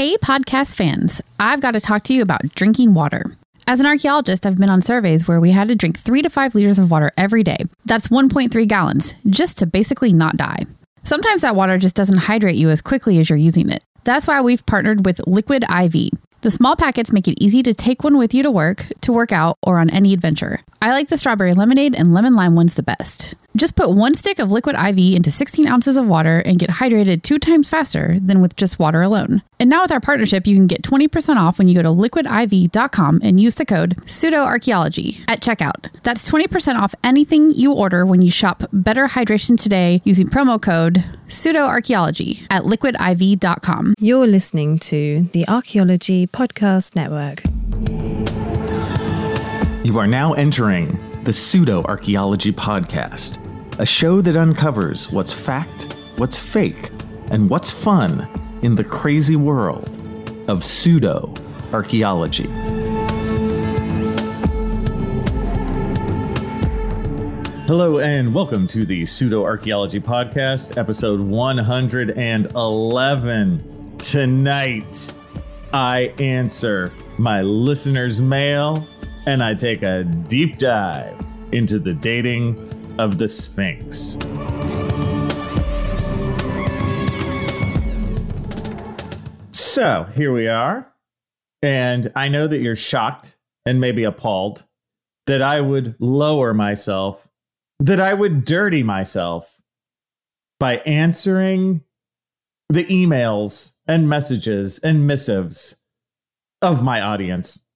Hey, podcast fans, I've got to talk to you about drinking water. As an archaeologist, I've been on surveys where we had to drink three to five liters of water every day. That's 1.3 gallons, just to basically not die. Sometimes that water just doesn't hydrate you as quickly as you're using it. That's why we've partnered with Liquid IV. The small packets make it easy to take one with you to work, to work out, or on any adventure. I like the strawberry lemonade and lemon lime ones the best. Just put one stick of liquid IV into 16 ounces of water and get hydrated two times faster than with just water alone. And now with our partnership, you can get 20% off when you go to liquidiv.com and use the code pseudoarchaeology at checkout. That's 20% off anything you order when you shop Better Hydration today using promo code pseudoarchaeology at liquidiv.com. You're listening to the Archaeology Podcast Network. You are now entering the Pseudo Archaeology Podcast, a show that uncovers what's fact, what's fake, and what's fun in the crazy world of pseudo archaeology. Hello, and welcome to the Pseudo Archaeology Podcast, episode 111. Tonight, I answer my listeners' mail and I take a deep dive into the dating of the Sphinx. So here we are. And I know that you're shocked and maybe appalled that I would lower myself, that I would dirty myself by answering the emails and messages and missives of my audience.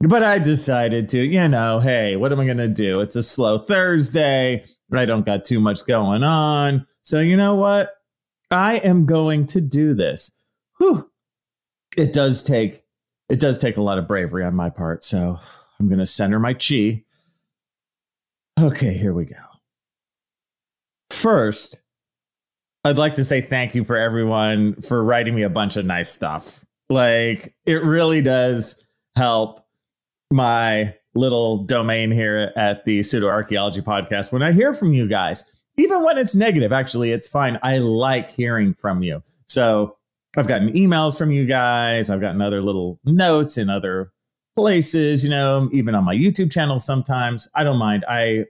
But I decided to, you know, hey, what am I going to do? It's a slow Thursday. I don't got too much going on. So, you know what? I am going to do this. Whew. It does take it does take a lot of bravery on my part. So, I'm going to center my chi. Okay, here we go. First, I'd like to say thank you for everyone for writing me a bunch of nice stuff. Like, it really does help my little domain here at the pseudo archaeology podcast. When i hear from you guys even when it's negative actually it's fine. I like hearing from you. So i've gotten emails from you guys. I've gotten other little notes in other places you know even on my youtube channel sometimes. I don't mind. I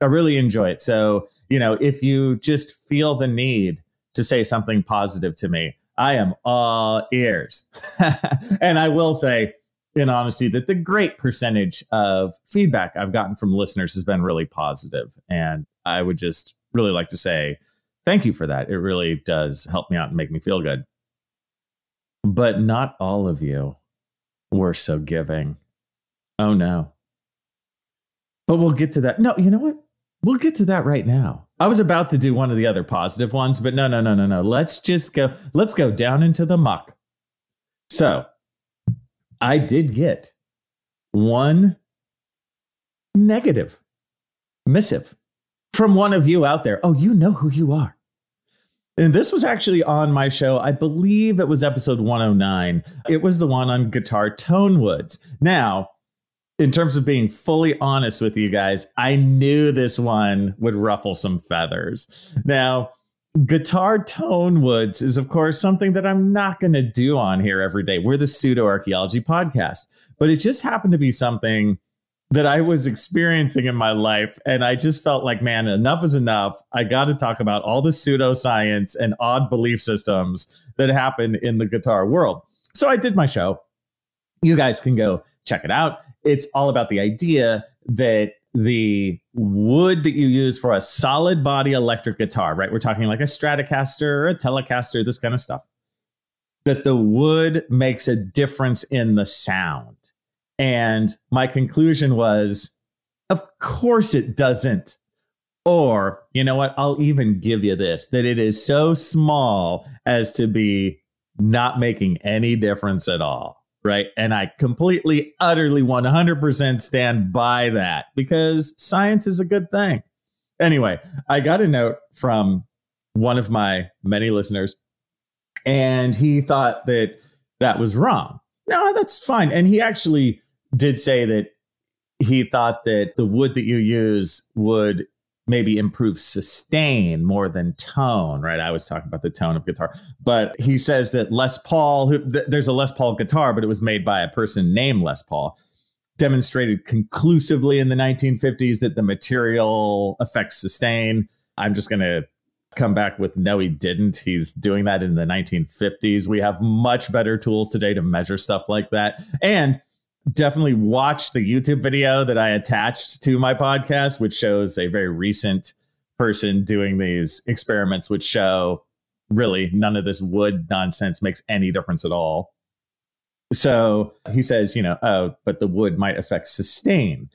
i really enjoy it. So you know if you just feel the need to say something positive to me i am all ears. And i will say in honesty that the great percentage of feedback I've gotten from listeners has been really positive. And I would just really like to say thank you for that. It really does help me out and make me feel good. But not all of you were so giving. Oh no. But we'll get to that. No, you know what? We'll get to that right now. I was about to do one of the other positive ones, but no, no, no, no, no. Let's just go. Let's go down into the muck. So, I did get one negative missive from one of you out there. Oh, you know who you are. And this was actually on my show. I believe it was episode 109. It was the one on guitar tone woods. Now, in terms of being fully honest with you guys, I knew this one would ruffle some feathers. Now, guitar tone woods is of course something that i'm not going to do on here every day. We're the pseudo archaeology podcast but it just happened to be something that i was experiencing in my life and i just felt like man enough is enough. I got to talk about all the pseudoscience and odd belief systems that happen in the guitar world. So i did my show. You guys can go check it out. It's all about the idea that the wood that you use for a solid body electric guitar, right? We're talking like a Stratocaster or a Telecaster, this kind of stuff. That the wood makes a difference in the sound. And my conclusion was, of course it doesn't. Or, you know what? I'll even give you this that it is so small as to be not making any difference at all right? And I completely, utterly, 100% stand by that because science is a good thing. Anyway, I got a note from one of my many listeners, and he thought that that was wrong. No, that's fine. And he actually did say that he thought that the wood that you use would maybe improve sustain more than tone, right? I was talking about the tone of guitar, but he says that Les Paul, who, th- there's a Les Paul guitar, but it was made by a person named Les Paul, demonstrated conclusively in the 1950s that the material affects sustain. I'm just going to come back with no, he didn't. He's doing that in the 1950s. We have much better tools today to measure stuff like that. And definitely watch the YouTube video that I attached to my podcast, which shows a very recent person doing these experiments, which show really none of this wood nonsense makes any difference at all. So he says, you know, oh, but the wood might affect sustain.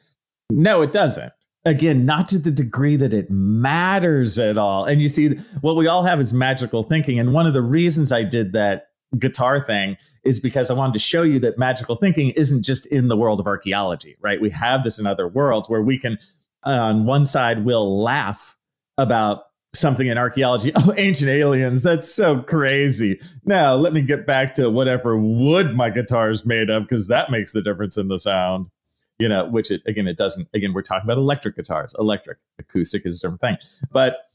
No, it doesn't. Again, not to the degree that it matters at all. And you see, what we all have is magical thinking. And one of the reasons I did that guitar thing is because I wanted to show you that magical thinking isn't just in the world of archaeology, right? We have this in other worlds where we can, on one side, we'll laugh about something in archaeology. Oh, ancient aliens, that's so crazy. Now, let me get back to whatever wood my guitar is made of because that makes the difference in the sound. You know, which it, again, it doesn't. Again, we're talking about electric guitars. Electric, acoustic is a different thing. But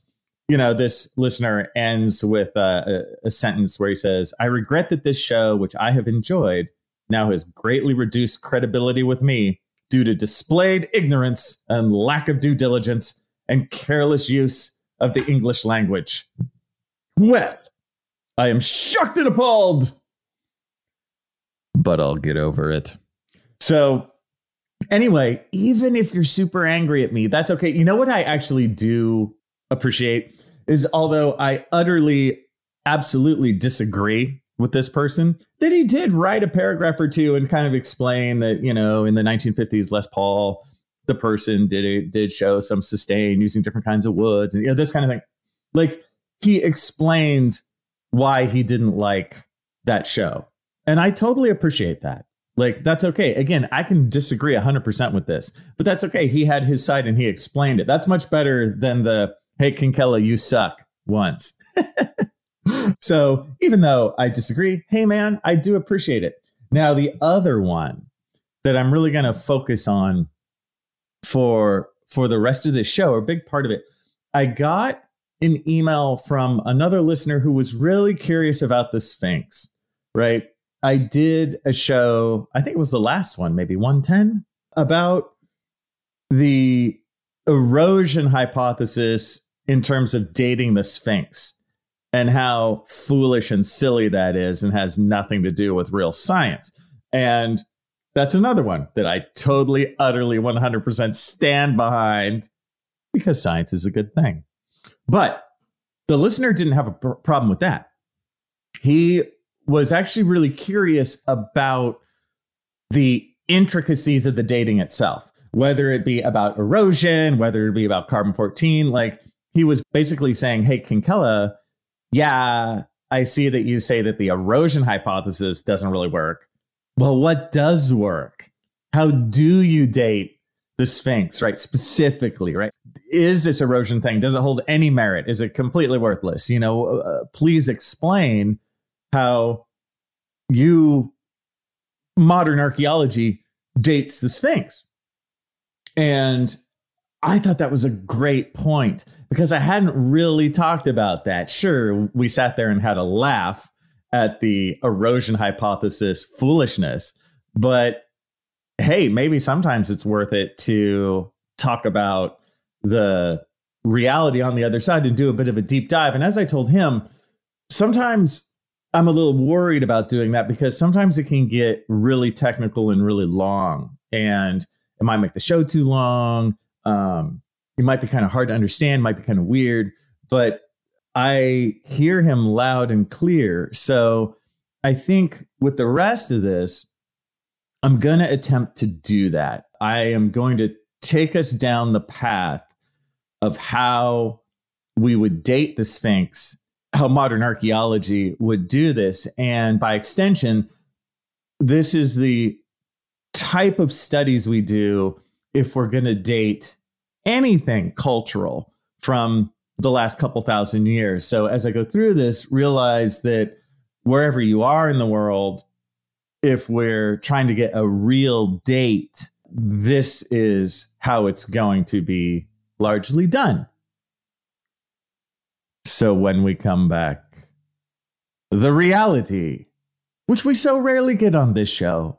you know, this listener ends with uh, a, a sentence where he says, I regret that this show, which I have enjoyed, now has greatly reduced credibility with me due to displayed ignorance and lack of due diligence and careless use of the English language. Well, I am shocked and appalled, but I'll get over it. So, anyway, even if you're super angry at me, that's okay. You know what I actually do appreciate is although I utterly, absolutely disagree with this person, that he did write a paragraph or two and kind of explain that, you know, in the 1950s, Les Paul, the person did it, did show some sustain using different kinds of woods and you know, this kind of thing. Like he explains why he didn't like that show. And I totally appreciate that. Like that's okay. Again, I can disagree 100% with this, but that's okay. He had his side and he explained it. That's much better than the hey, Kinkella, you suck once. so even though I disagree, hey, man, I do appreciate it. Now, the other one that I'm really going to focus on for for the rest of this show, or a big part of it, I got an email from another listener who was really curious about the Sphinx, right? I did a show, I think it was the last one, maybe 110, about the erosion hypothesis in terms of dating the Sphinx and how foolish and silly that is and has nothing to do with real science. And that's another one that I totally, utterly, 100% stand behind because science is a good thing. But the listener didn't have a pr- problem with that. He was actually really curious about the intricacies of the dating itself whether it be about erosion, whether it be about carbon 14. Like he was basically saying, Hey, Kinkella, yeah, I see that you say that the erosion hypothesis doesn't really work. Well, what does work? How do you date the Sphinx, right? Specifically, right? Is this erosion thing, does it hold any merit? Is it completely worthless? You know, uh, please explain how you, modern archaeology, dates the Sphinx. And I thought that was a great point because I hadn't really talked about that. Sure, we sat there and had a laugh at the erosion hypothesis foolishness, but hey, maybe sometimes it's worth it to talk about the reality on the other side and do a bit of a deep dive. And as I told him, sometimes I'm a little worried about doing that because sometimes it can get really technical and really long. And it might make the show too long. Um, it might be kind of hard to understand, might be kind of weird, but I hear him loud and clear. So I think with the rest of this, I'm going to attempt to do that. I am going to take us down the path of how we would date the Sphinx, how modern archaeology would do this. And by extension, this is the type of studies we do if we're going to date anything cultural from the last couple thousand years. So as I go through this, realize that wherever you are in the world, if we're trying to get a real date, this is how it's going to be largely done. So when we come back, the reality, which we so rarely get on this show,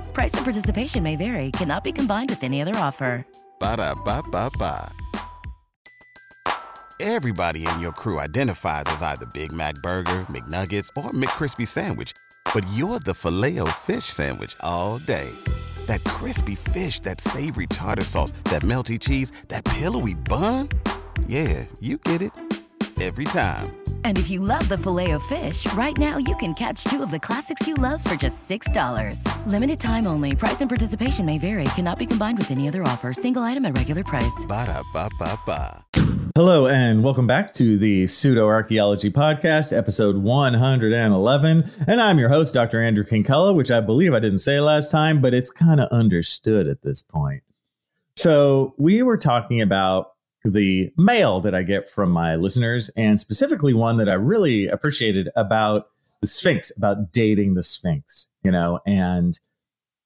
Price and participation may vary, cannot be combined with any other offer. Ba da ba ba ba. Everybody in your crew identifies as either Big Mac Burger, McNuggets, or McCrispy Sandwich, but you're the filet fish Sandwich all day. That crispy fish, that savory tartar sauce, that melty cheese, that pillowy bun. Yeah, you get it every time. And if you love the Filet-O-Fish, right now you can catch two of the classics you love for just $6. Limited time only. Price and participation may vary. Cannot be combined with any other offer. Single item at regular price. Ba da ba ba ba. Hello, and welcome back to the Pseudo Archaeology Podcast, episode 111. And I'm your host, Dr. Andrew Kinkella, which I believe I didn't say last time, but it's kind of understood at this point. So, we were talking about the mail that I get from my listeners, and specifically one that I really appreciated about the Sphinx, about dating the Sphinx, you know, and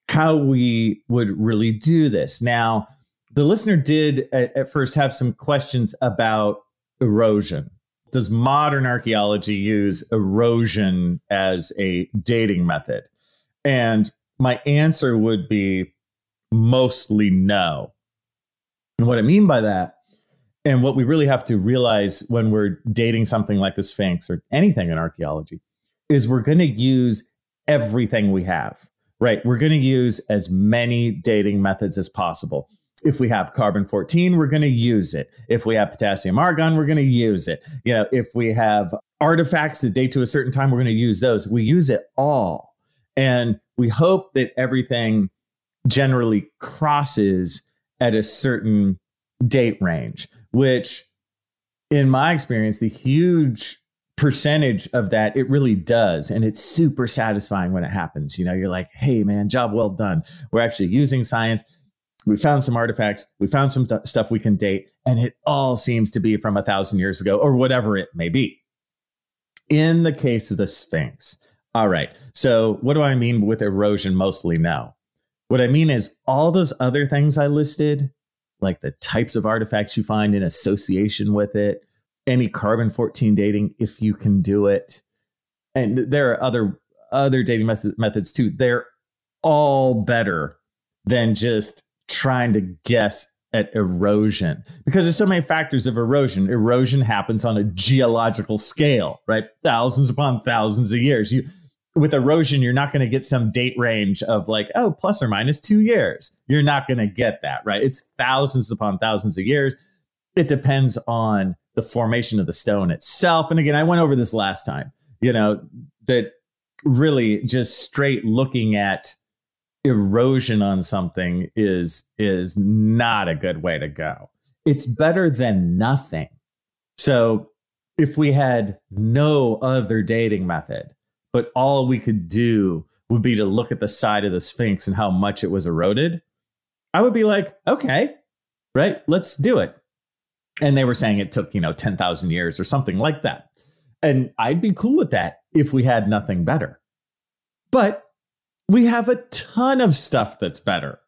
how we would really do this. Now, the listener did at, at first have some questions about erosion. Does modern archaeology use erosion as a dating method? And my answer would be mostly no. And what I mean by that and what we really have to realize when we're dating something like the Sphinx or anything in archaeology is we're going to use everything we have, right? We're going to use as many dating methods as possible. If we have carbon 14, we're going to use it. If we have potassium argon, we're going to use it. You know, if we have artifacts that date to a certain time, we're going to use those. We use it all. And we hope that everything generally crosses at a certain date range which in my experience, the huge percentage of that it really does. And it's super satisfying when it happens. You know you're like hey man job well done. We're actually using science. We found some artifacts. We found some th- stuff we can date. And it all seems to be from a thousand years ago or whatever it may be. In the case of the sphinx. All right. So what do i mean with erosion mostly now? What i mean is all those other things i listed like the types of artifacts you find in association with it, any carbon 14 dating if you can do it. And there are other other dating method, methods too. They're all better than just trying to guess at erosion because there's so many factors of erosion. Erosion happens on a geological scale, right? Thousands upon thousands of years. You with erosion, you're not going to get some date range of like, oh, plus or minus two years. You're not going to get that, right? It's thousands upon thousands of years. It depends on the formation of the stone itself. And again, I went over this last time, you know, that really just straight looking at erosion on something is is not a good way to go. It's better than nothing. So if we had no other dating method, but all we could do would be to look at the side of the Sphinx and how much it was eroded, I would be like, okay, right, let's do it. And they were saying it took, you know, 10,000 years or something like that. And I'd be cool with that if we had nothing better. But we have a ton of stuff that's better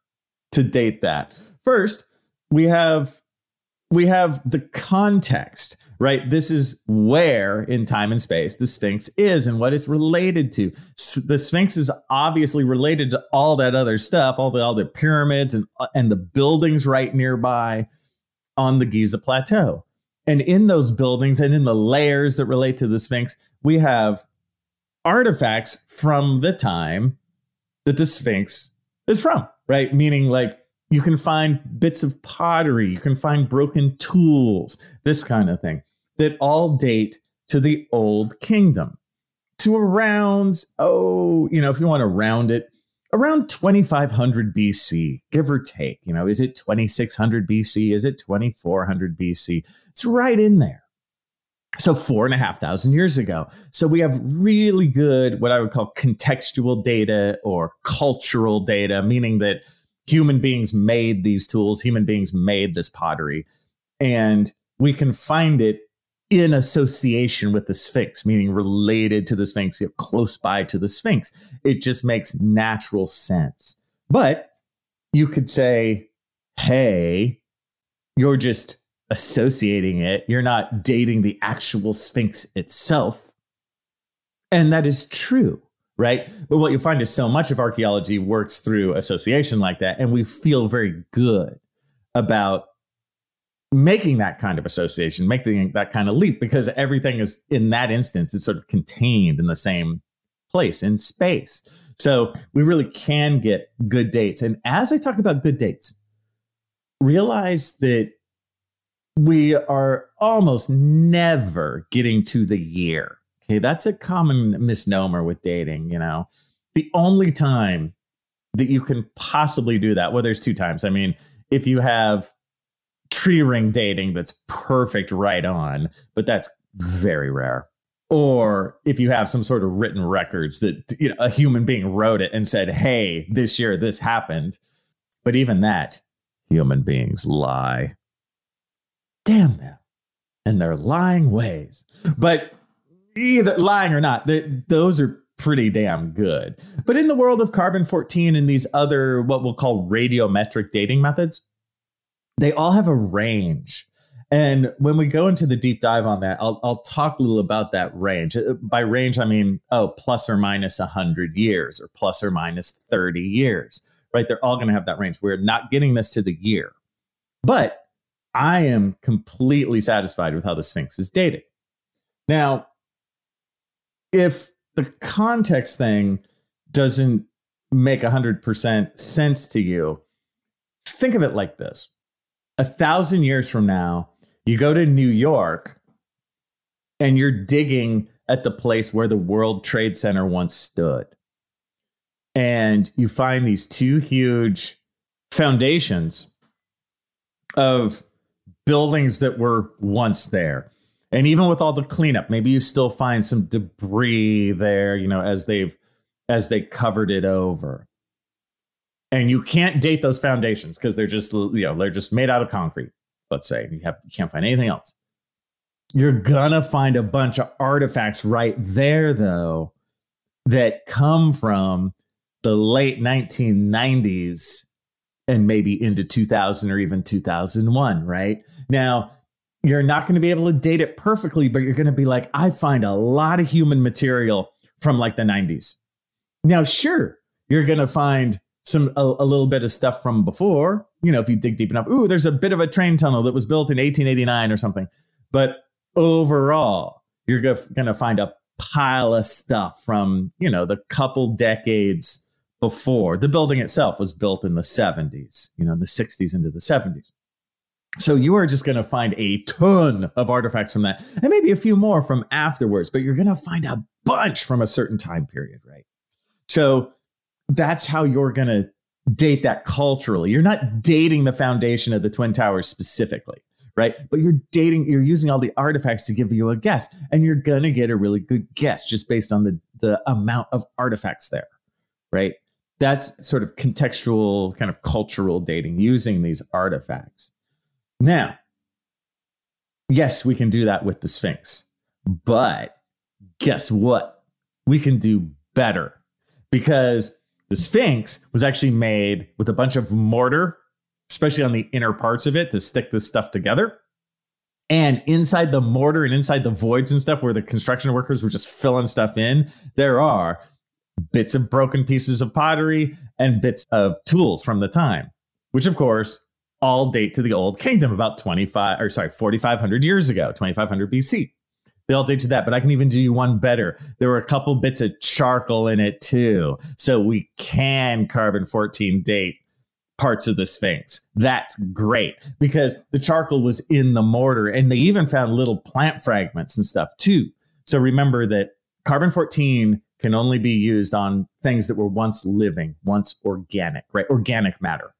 to date that. First, we have we have the context right? This is where in time and space the Sphinx is and what it's related to. The Sphinx is obviously related to all that other stuff, all the all the pyramids and uh, and the buildings right nearby on the Giza plateau. And in those buildings and in the layers that relate to the Sphinx, we have artifacts from the time that the Sphinx is from, right? Meaning like you can find bits of pottery, you can find broken tools, this kind of thing that all date to the Old Kingdom, to around, oh, you know, if you want to round it, around 2500 BC, give or take. You know, is it 2600 BC? Is it 2400 BC? It's right in there. So, four and a half thousand years ago. So, we have really good, what I would call contextual data or cultural data, meaning that human beings made these tools, human beings made this pottery, and we can find it in association with the Sphinx, meaning related to the Sphinx, close by to the Sphinx. It just makes natural sense. But you could say, hey, you're just associating it. You're not dating the actual Sphinx itself. And that is true, right? But what you find is so much of archaeology works through association like that. And we feel very good about making that kind of association, making that kind of leap, because everything is in that instance, it's sort of contained in the same place in space. So we really can get good dates. And as I talk about good dates, realize that we are almost never getting to the year. Okay, that's a common misnomer with dating, you know. The only time that you can possibly do that, well, there's two times. I mean, if you have tree ring dating that's perfect right on, but that's very rare. Or if you have some sort of written records that you know a human being wrote it and said, "Hey, this year this happened." But even that, human beings lie damn them and their lying ways. But either lying or not, those are pretty damn good. But in the world of carbon 14 and these other, what we'll call radiometric dating methods, they all have a range. And when we go into the deep dive on that, I'll, I'll talk a little about that range. Uh, by range, I mean, oh, plus or minus 100 years or plus or minus 30 years, right? They're all going to have that range. We're not getting this to the year. But I am completely satisfied with how the Sphinx is dated. Now, if the context thing doesn't make 100% sense to you, think of it like this. A thousand years from now, you go to New York and you're digging at the place where the World Trade Center once stood. And you find these two huge foundations of buildings that were once there. And even with all the cleanup, maybe you still find some debris there, you know, as they've as they covered it over. And you can't date those foundations because they're just you know, they're just made out of concrete, let's say. You have you can't find anything else. You're gonna find a bunch of artifacts right there though that come from the late 1990s and maybe into 2000 or even 2001, right? Now, you're not going to be able to date it perfectly, but you're going to be like, I find a lot of human material from like the 90s. Now, sure, you're going to find some a, a, little bit of stuff from before. You know, if you dig deep enough, ooh, there's a bit of a train tunnel that was built in 1889 or something. But overall, you're going to find a pile of stuff from you know the couple decades before. The building itself was built in the 70s, you know, the 60s into the 70s. So you are just going to find a ton of artifacts from that and maybe a few more from afterwards, but you're going to find a bunch from a certain time period, right? So that's how you're going to date that culturally. You're not dating the foundation of the Twin Towers specifically, right? But you're dating, you're using all the artifacts to give you a guess, and you're going to get a really good guess just based on the, the amount of artifacts there, right? that's sort of contextual, kind of cultural dating using these artifacts. Now, yes, we can do that with the Sphinx, but guess what? We can do better because the Sphinx was actually made with a bunch of mortar, especially on the inner parts of it to stick this stuff together. And inside the mortar and inside the voids and stuff where the construction workers were just filling stuff in, there are bits of broken pieces of pottery and bits of tools from the time, which of course all date to the old kingdom about 25 or sorry 4500 years ago 2500 bc they all date to that but i can even do you one better there were a couple bits of charcoal in it too so we can carbon 14 date parts of the sphinx that's great because the charcoal was in the mortar and they even found little plant fragments and stuff too so remember that carbon 14 can only be used on things that were once living, once organic, right? Organic matter.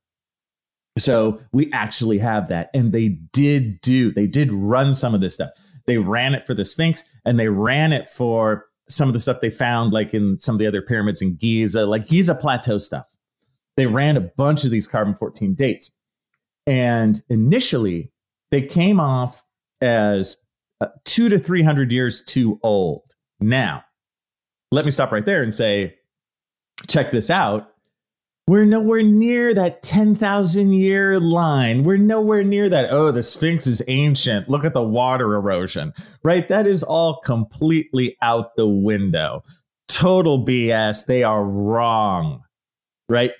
So we actually have that. And they did do, they did run some of this stuff. They ran it for the Sphinx and they ran it for some of the stuff they found, like in some of the other pyramids in Giza, like Giza Plateau stuff. They ran a bunch of these carbon 14 dates. And initially, they came off as uh, two to 300 years too old. Now, let me stop right there and say, check this out. We're nowhere near that 10,000 year line. We're nowhere near that. Oh, the Sphinx is ancient. Look at the water erosion, right? That is all completely out the window. Total BS. They are wrong, right?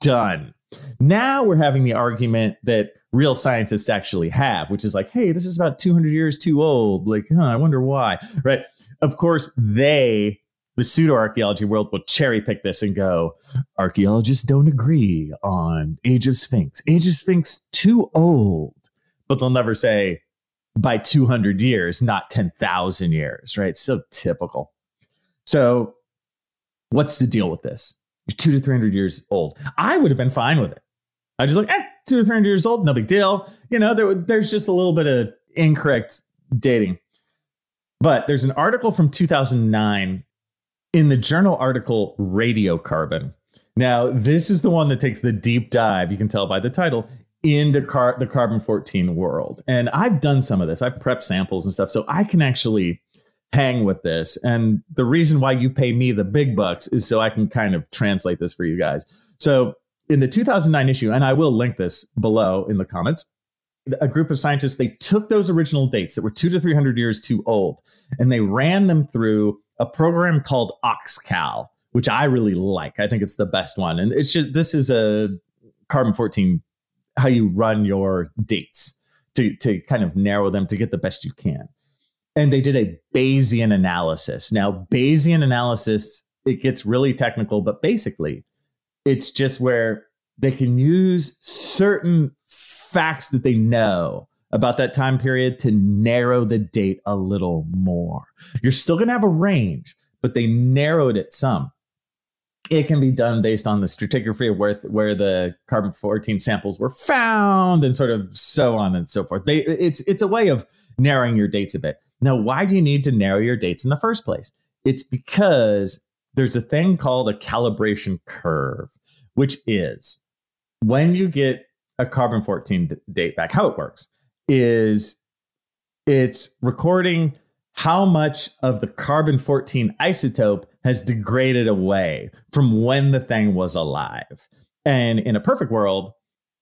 Done. Now we're having the argument that real scientists actually have, which is like, hey, this is about 200 years too old. Like, huh, I wonder why, right? Of course, they the pseudo archaeology world will cherry pick this and go, archaeologists don't agree on Age of Sphinx. Age of Sphinx too old, but they'll never say by 200 years, not 10,000 years, right? So typical. So, what's the deal with this? You're two to 300 years old. I would have been fine with it. I just like, eh, two to 300 years old, no big deal. You know, there, there's just a little bit of incorrect dating. But there's an article from 2009 in the journal article Radiocarbon. Now, this is the one that takes the deep dive, you can tell by the title, into car- the carbon 14 world. And I've done some of this. I've prepped samples and stuff. So I can actually hang with this. And the reason why you pay me the big bucks is so I can kind of translate this for you guys. So in the 2009 issue, and I will link this below in the comments, a group of scientists they took those original dates that were two to 300 years too old and they ran them through a program called oxcal which i really like. I think it's the best one. And it's just this is a carbon 14 how you run your dates to, to kind of narrow them to get the best you can. And they did a bayesian analysis. Now bayesian analysis it gets really technical but basically it's just where they can use certain facts that they know about that time period to narrow the date a little more. You're still going to have a range, but they narrowed it some. It can be done based on the stratigraphy of where, where the carbon 14 samples were found and sort of so on and so forth. It's, it's a way of narrowing your dates a bit. Now, why do you need to narrow your dates in the first place? It's because there's a thing called a calibration curve, which is when you get a carbon 14 date back, how it works is it's recording how much of the carbon 14 isotope has degraded away from when the thing was alive. And in a perfect world,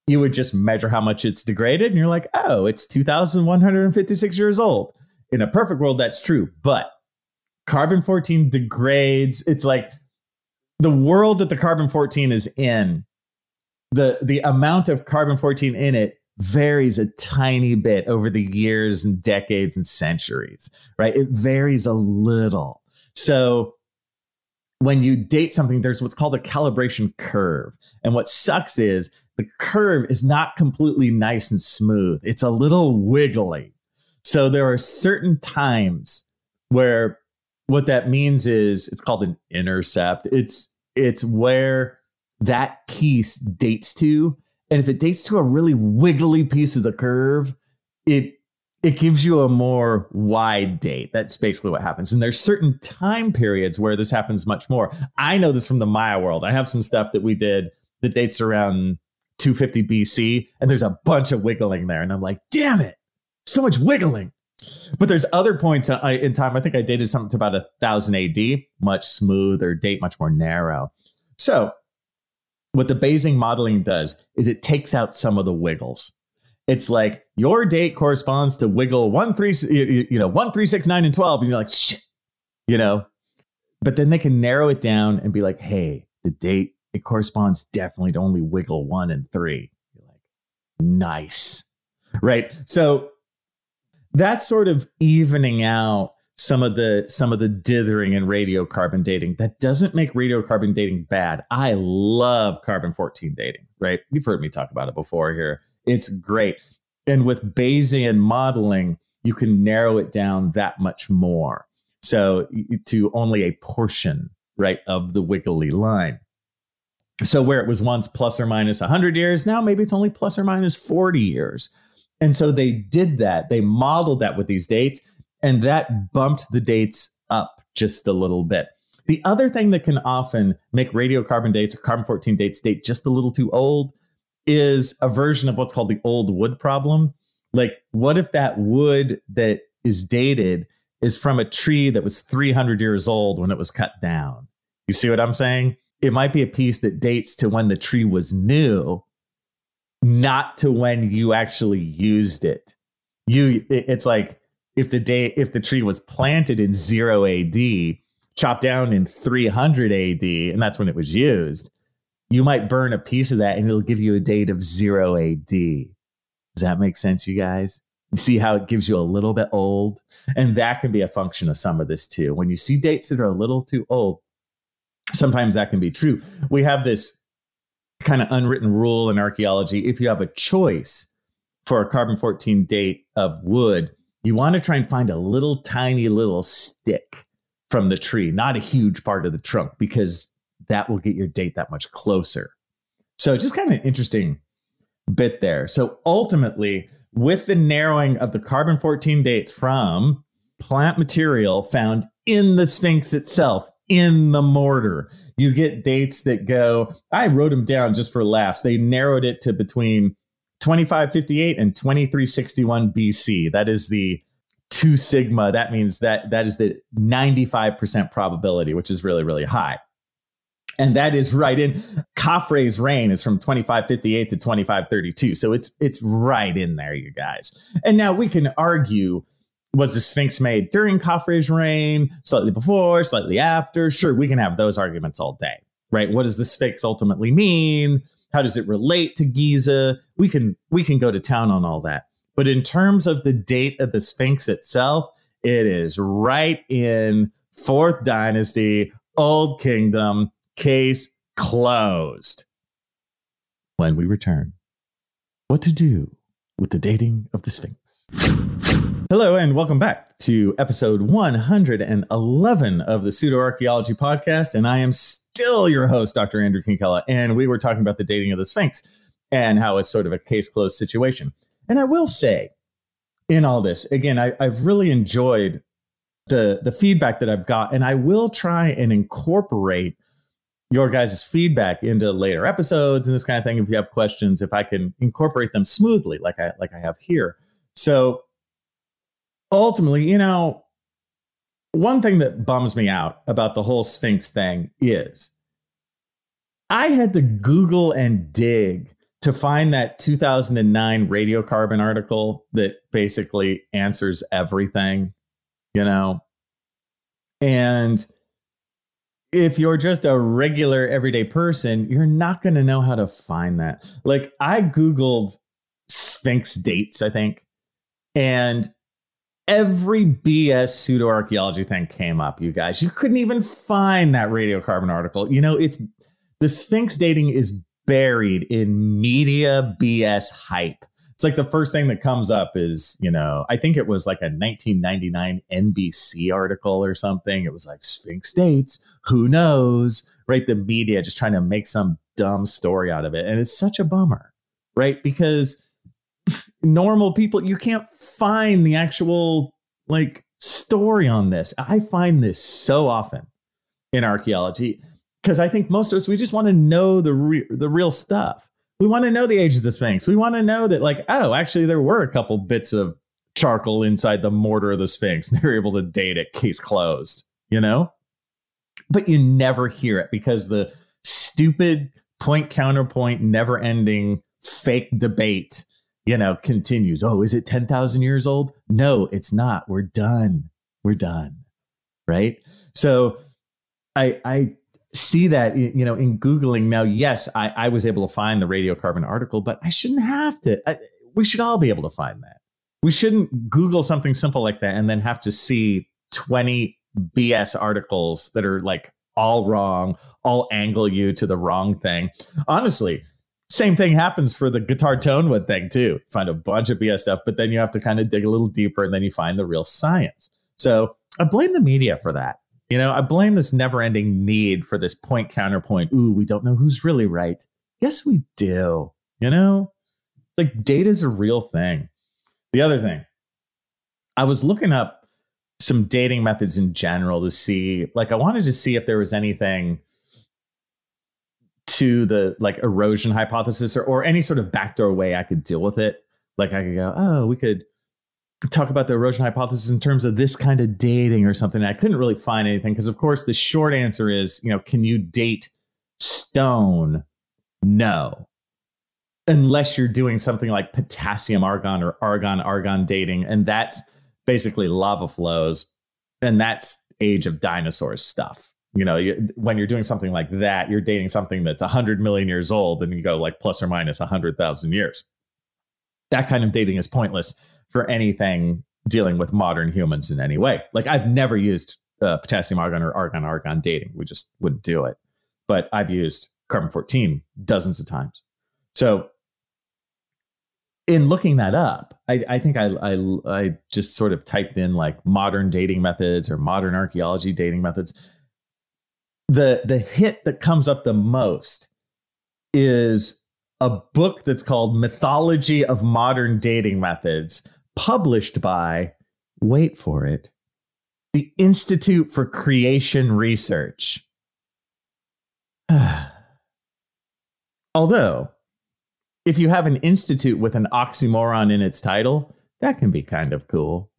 you would just measure how much it's degraded and you're like, oh, it's 2,156 years old. In a perfect world, that's true. But carbon 14 degrades. It's like the world that the carbon 14 is in, the, the amount of carbon 14 in it varies a tiny bit over the years and decades and centuries, right? It varies a little. So when you date something, there's what's called a calibration curve. And what sucks is the curve is not completely nice and smooth, it's a little wiggly. So there are certain times where what that means is it's called an intercept. It's it's where that piece dates to and if it dates to a really wiggly piece of the curve, it it gives you a more wide date. That's basically what happens. And there's certain time periods where this happens much more. I know this from the Maya world. I have some stuff that we did that dates around 250 BC, and there's a bunch of wiggling there. And I'm like, damn it, so much wiggling. But there's other points in time. I think I dated something to about thousand AD, much smoother date, much more narrow. So what the Bayesian modeling does is it takes out some of the wiggles. It's like your date corresponds to wiggle one three you know one three six nine and twelve, and you're like shit, you know. But then they can narrow it down and be like, hey, the date it corresponds definitely to only wiggle one and three. You're like, nice, right? So that's sort of evening out some of the some of the dithering in radiocarbon dating. That doesn't make radiocarbon dating bad. I love carbon 14 dating, right? You've heard me talk about it before here. It's great. And with Bayesian modeling, you can narrow it down that much more. So to only a portion, right, of the wiggly line. So where it was once plus or minus 100 years, now maybe it's only plus or minus 40 years. And so they did that. They modeled that with these dates And that bumped the dates up just a little bit. The other thing that can often make radiocarbon dates or carbon 14 dates date just a little too old is a version of what's called the old wood problem. Like, what if that wood that is dated is from a tree that was 300 years old when it was cut down? You see what I'm saying? It might be a piece that dates to when the tree was new, not to when you actually used it. You, it's like if the day if the tree was planted in zero AD, chopped down in 300 AD, and that's when it was used, you might burn a piece of that and it'll give you a date of zero AD. Does that make sense, you guys? You see how it gives you a little bit old? And that can be a function of some of this too. When you see dates that are a little too old, sometimes that can be true. We have this kind of unwritten rule in archaeology. If you have a choice for a carbon 14 date of wood, you want to try and find a little tiny little stick from the tree, not a huge part of the trunk, because that will get your date that much closer. So just kind of an interesting bit there. So ultimately, with the narrowing of the carbon 14 dates from plant material found in the Sphinx itself, in the mortar, you get dates that go, I wrote them down just for laughs. They narrowed it to between 2558 and 2361 BC. That is the two sigma. That means that that is the 95% probability, which is really, really high. And that is right in Khafre's reign is from 2558 to 2532. So it's it's right in there, you guys. And now we can argue was the Sphinx made during Khafre's reign, slightly before, slightly after? Sure, we can have those arguments all day, right? What does the Sphinx ultimately mean? How does it relate to Giza? We can we can go to town on all that. But in terms of the date of the Sphinx itself, it is right in fourth dynasty, Old Kingdom, case closed. When we return, what to do with the dating of the Sphinx. Hello, and welcome back to episode 111 of the Pseudo Archaeology Podcast. And I am still your host, Dr. Andrew Kinkella. And we were talking about the dating of the Sphinx and how it's sort of a case closed situation. And I will say, in all this, again, I, I've really enjoyed the the feedback that I've got, and I will try and incorporate your guys' feedback into later episodes and this kind of thing. If you have questions, if I can incorporate them smoothly, like I like I have here. So ultimately, you know, one thing that bums me out about the whole Sphinx thing is I had to Google and dig to find that 2009 radiocarbon article that basically answers everything, you know. And if you're just a regular everyday person, you're not going to know how to find that. Like I googled Sphinx dates, I think, and every BS pseudo archaeology thing came up, you guys. You couldn't even find that radiocarbon article. You know, it's the Sphinx dating is buried in media BS hype. It's like the first thing that comes up is, you know, I think it was like a 1999 NBC article or something. It was like Sphinx dates, who knows, right? The media just trying to make some dumb story out of it. And it's such a bummer, right? Because normal people, you can't find the actual like story on this. I find this so often in archaeology because I think most of us we just want to know the re- the real stuff. We want to know the age of the Sphinx. We want to know that like oh, actually there were a couple bits of charcoal inside the mortar of the Sphinx. They were able to date it, case closed. You know, but you never hear it because the stupid point counterpoint, never ending fake debate. You know, continues. Oh, is it 10,000 years old? No, it's not. We're done. We're done. Right. So I, I see that you know in googling now yes I, I was able to find the radiocarbon article but i shouldn't have to I, we should all be able to find that we shouldn't google something simple like that and then have to see 20 bs articles that are like all wrong all angle you to the wrong thing honestly same thing happens for the guitar tone wood thing too find a bunch of bs stuff but then you have to kind of dig a little deeper and then you find the real science so i blame the media for that you know, I blame this never ending need for this point counterpoint. Ooh, we don't know who's really right. Yes, we do. You know, it's like data is a real thing. The other thing, I was looking up some dating methods in general to see like I wanted to see if there was anything to the like erosion hypothesis or, or any sort of backdoor way I could deal with it. Like I could go, oh, we could talk about the erosion hypothesis in terms of this kind of dating or something. I couldn't really find anything because, of course, the short answer is, you know, can you date stone? No. Unless you're doing something like potassium argon or argon argon dating. And that's basically lava flows. And that's age of dinosaurs stuff. You know, when you're doing something like that, you're dating something that's 100 million years old and you go like plus or minus 100,000 years. That kind of dating is pointless for anything dealing with modern humans in any way. Like I've never used uh, potassium argon or argon argon dating. We just wouldn't do it. But I've used carbon 14 dozens of times. So in looking that up, I, I think I, I, I just sort of typed in like modern dating methods or modern archaeology dating methods. The the hit that comes up the most is a book that's called Mythology of Modern Dating Methods published by, wait for it, the Institute for Creation Research. Although, if you have an institute with an oxymoron in its title, that can be kind of cool.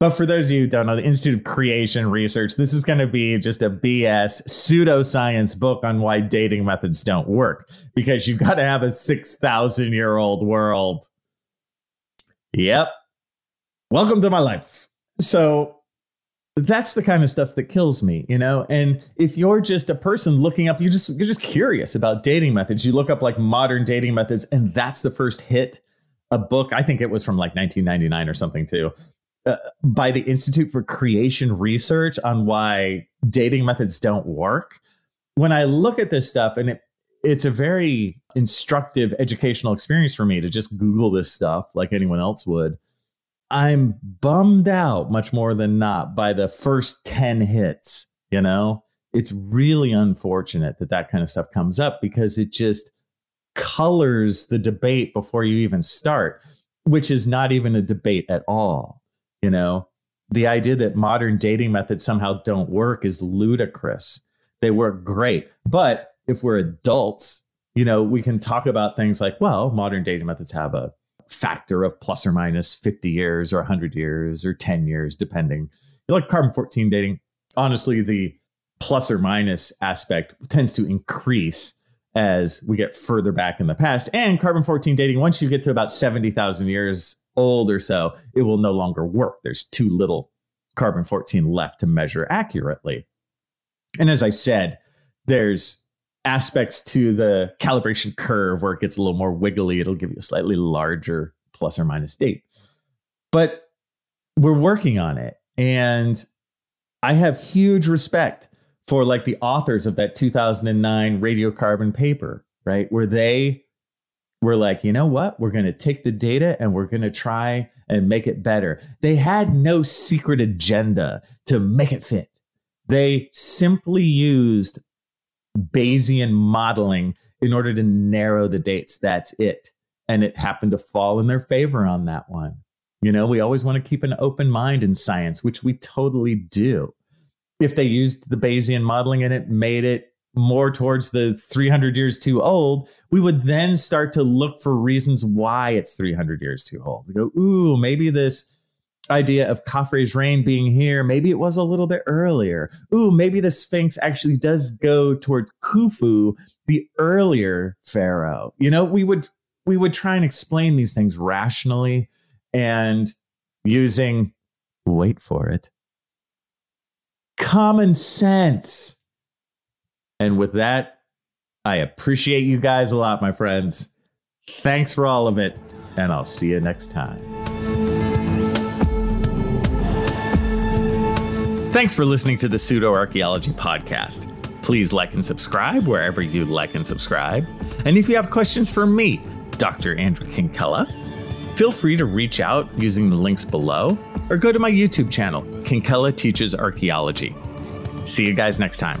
But for those of you who don't know, the Institute of Creation Research, this is going to be just a BS pseudoscience book on why dating methods don't work because you've got to have a 6,000 year old world Yep. Welcome to my life. So that's the kind of stuff that kills me, you know? And if you're just a person looking up, you just you're just curious about dating methods. You look up like modern dating methods and that's the first hit a book, I think it was from like 1999 or something too. Uh, by the Institute for Creation Research on why dating methods don't work. When I look at this stuff and it it's a very instructive educational experience for me to just Google this stuff like anyone else would. I'm bummed out much more than not by the first 10 hits, you know? It's really unfortunate that that kind of stuff comes up because it just colors the debate before you even start, which is not even a debate at all, you know? The idea that modern dating methods somehow don't work is ludicrous. They work great, but if we're adults, you know, we can talk about things like, well, modern dating methods have a factor of plus or minus 50 years or 100 years or 10 years, depending. Like carbon 14 dating, honestly, the plus or minus aspect tends to increase as we get further back in the past. And carbon 14 dating, once you get to about 70,000 years old or so, it will no longer work. There's too little carbon 14 left to measure accurately. And as I said, there's aspects to the calibration curve where it gets a little more wiggly. It'll give you a slightly larger plus or minus date. But we're working on it. And I have huge respect for like the authors of that 2009 radiocarbon paper, right? Where they were like, you know what? We're going to take the data and we're going to try and make it better. They had no secret agenda to make it fit. They simply used Bayesian modeling in order to narrow the dates. That's it. And it happened to fall in their favor on that one. You know, we always want to keep an open mind in science, which we totally do. If they used the Bayesian modeling and it made it more towards the 300 years too old, we would then start to look for reasons why it's 300 years too old. We go, ooh, maybe this idea of Khafre's reign being here, maybe it was a little bit earlier. Ooh, maybe the Sphinx actually does go towards Khufu, the earlier pharaoh. You know, we would we would try and explain these things rationally and using wait for it common sense. And with that, I appreciate you guys a lot, my friends. Thanks for all of it, and I'll see you next time. Thanks for listening to the Pseudo Archaeology Podcast. Please like and subscribe wherever you like and subscribe. And if you have questions for me, Dr. Andrew Kinkella, feel free to reach out using the links below or go to my YouTube channel, Kinkella Teaches Archaeology. See you guys next time.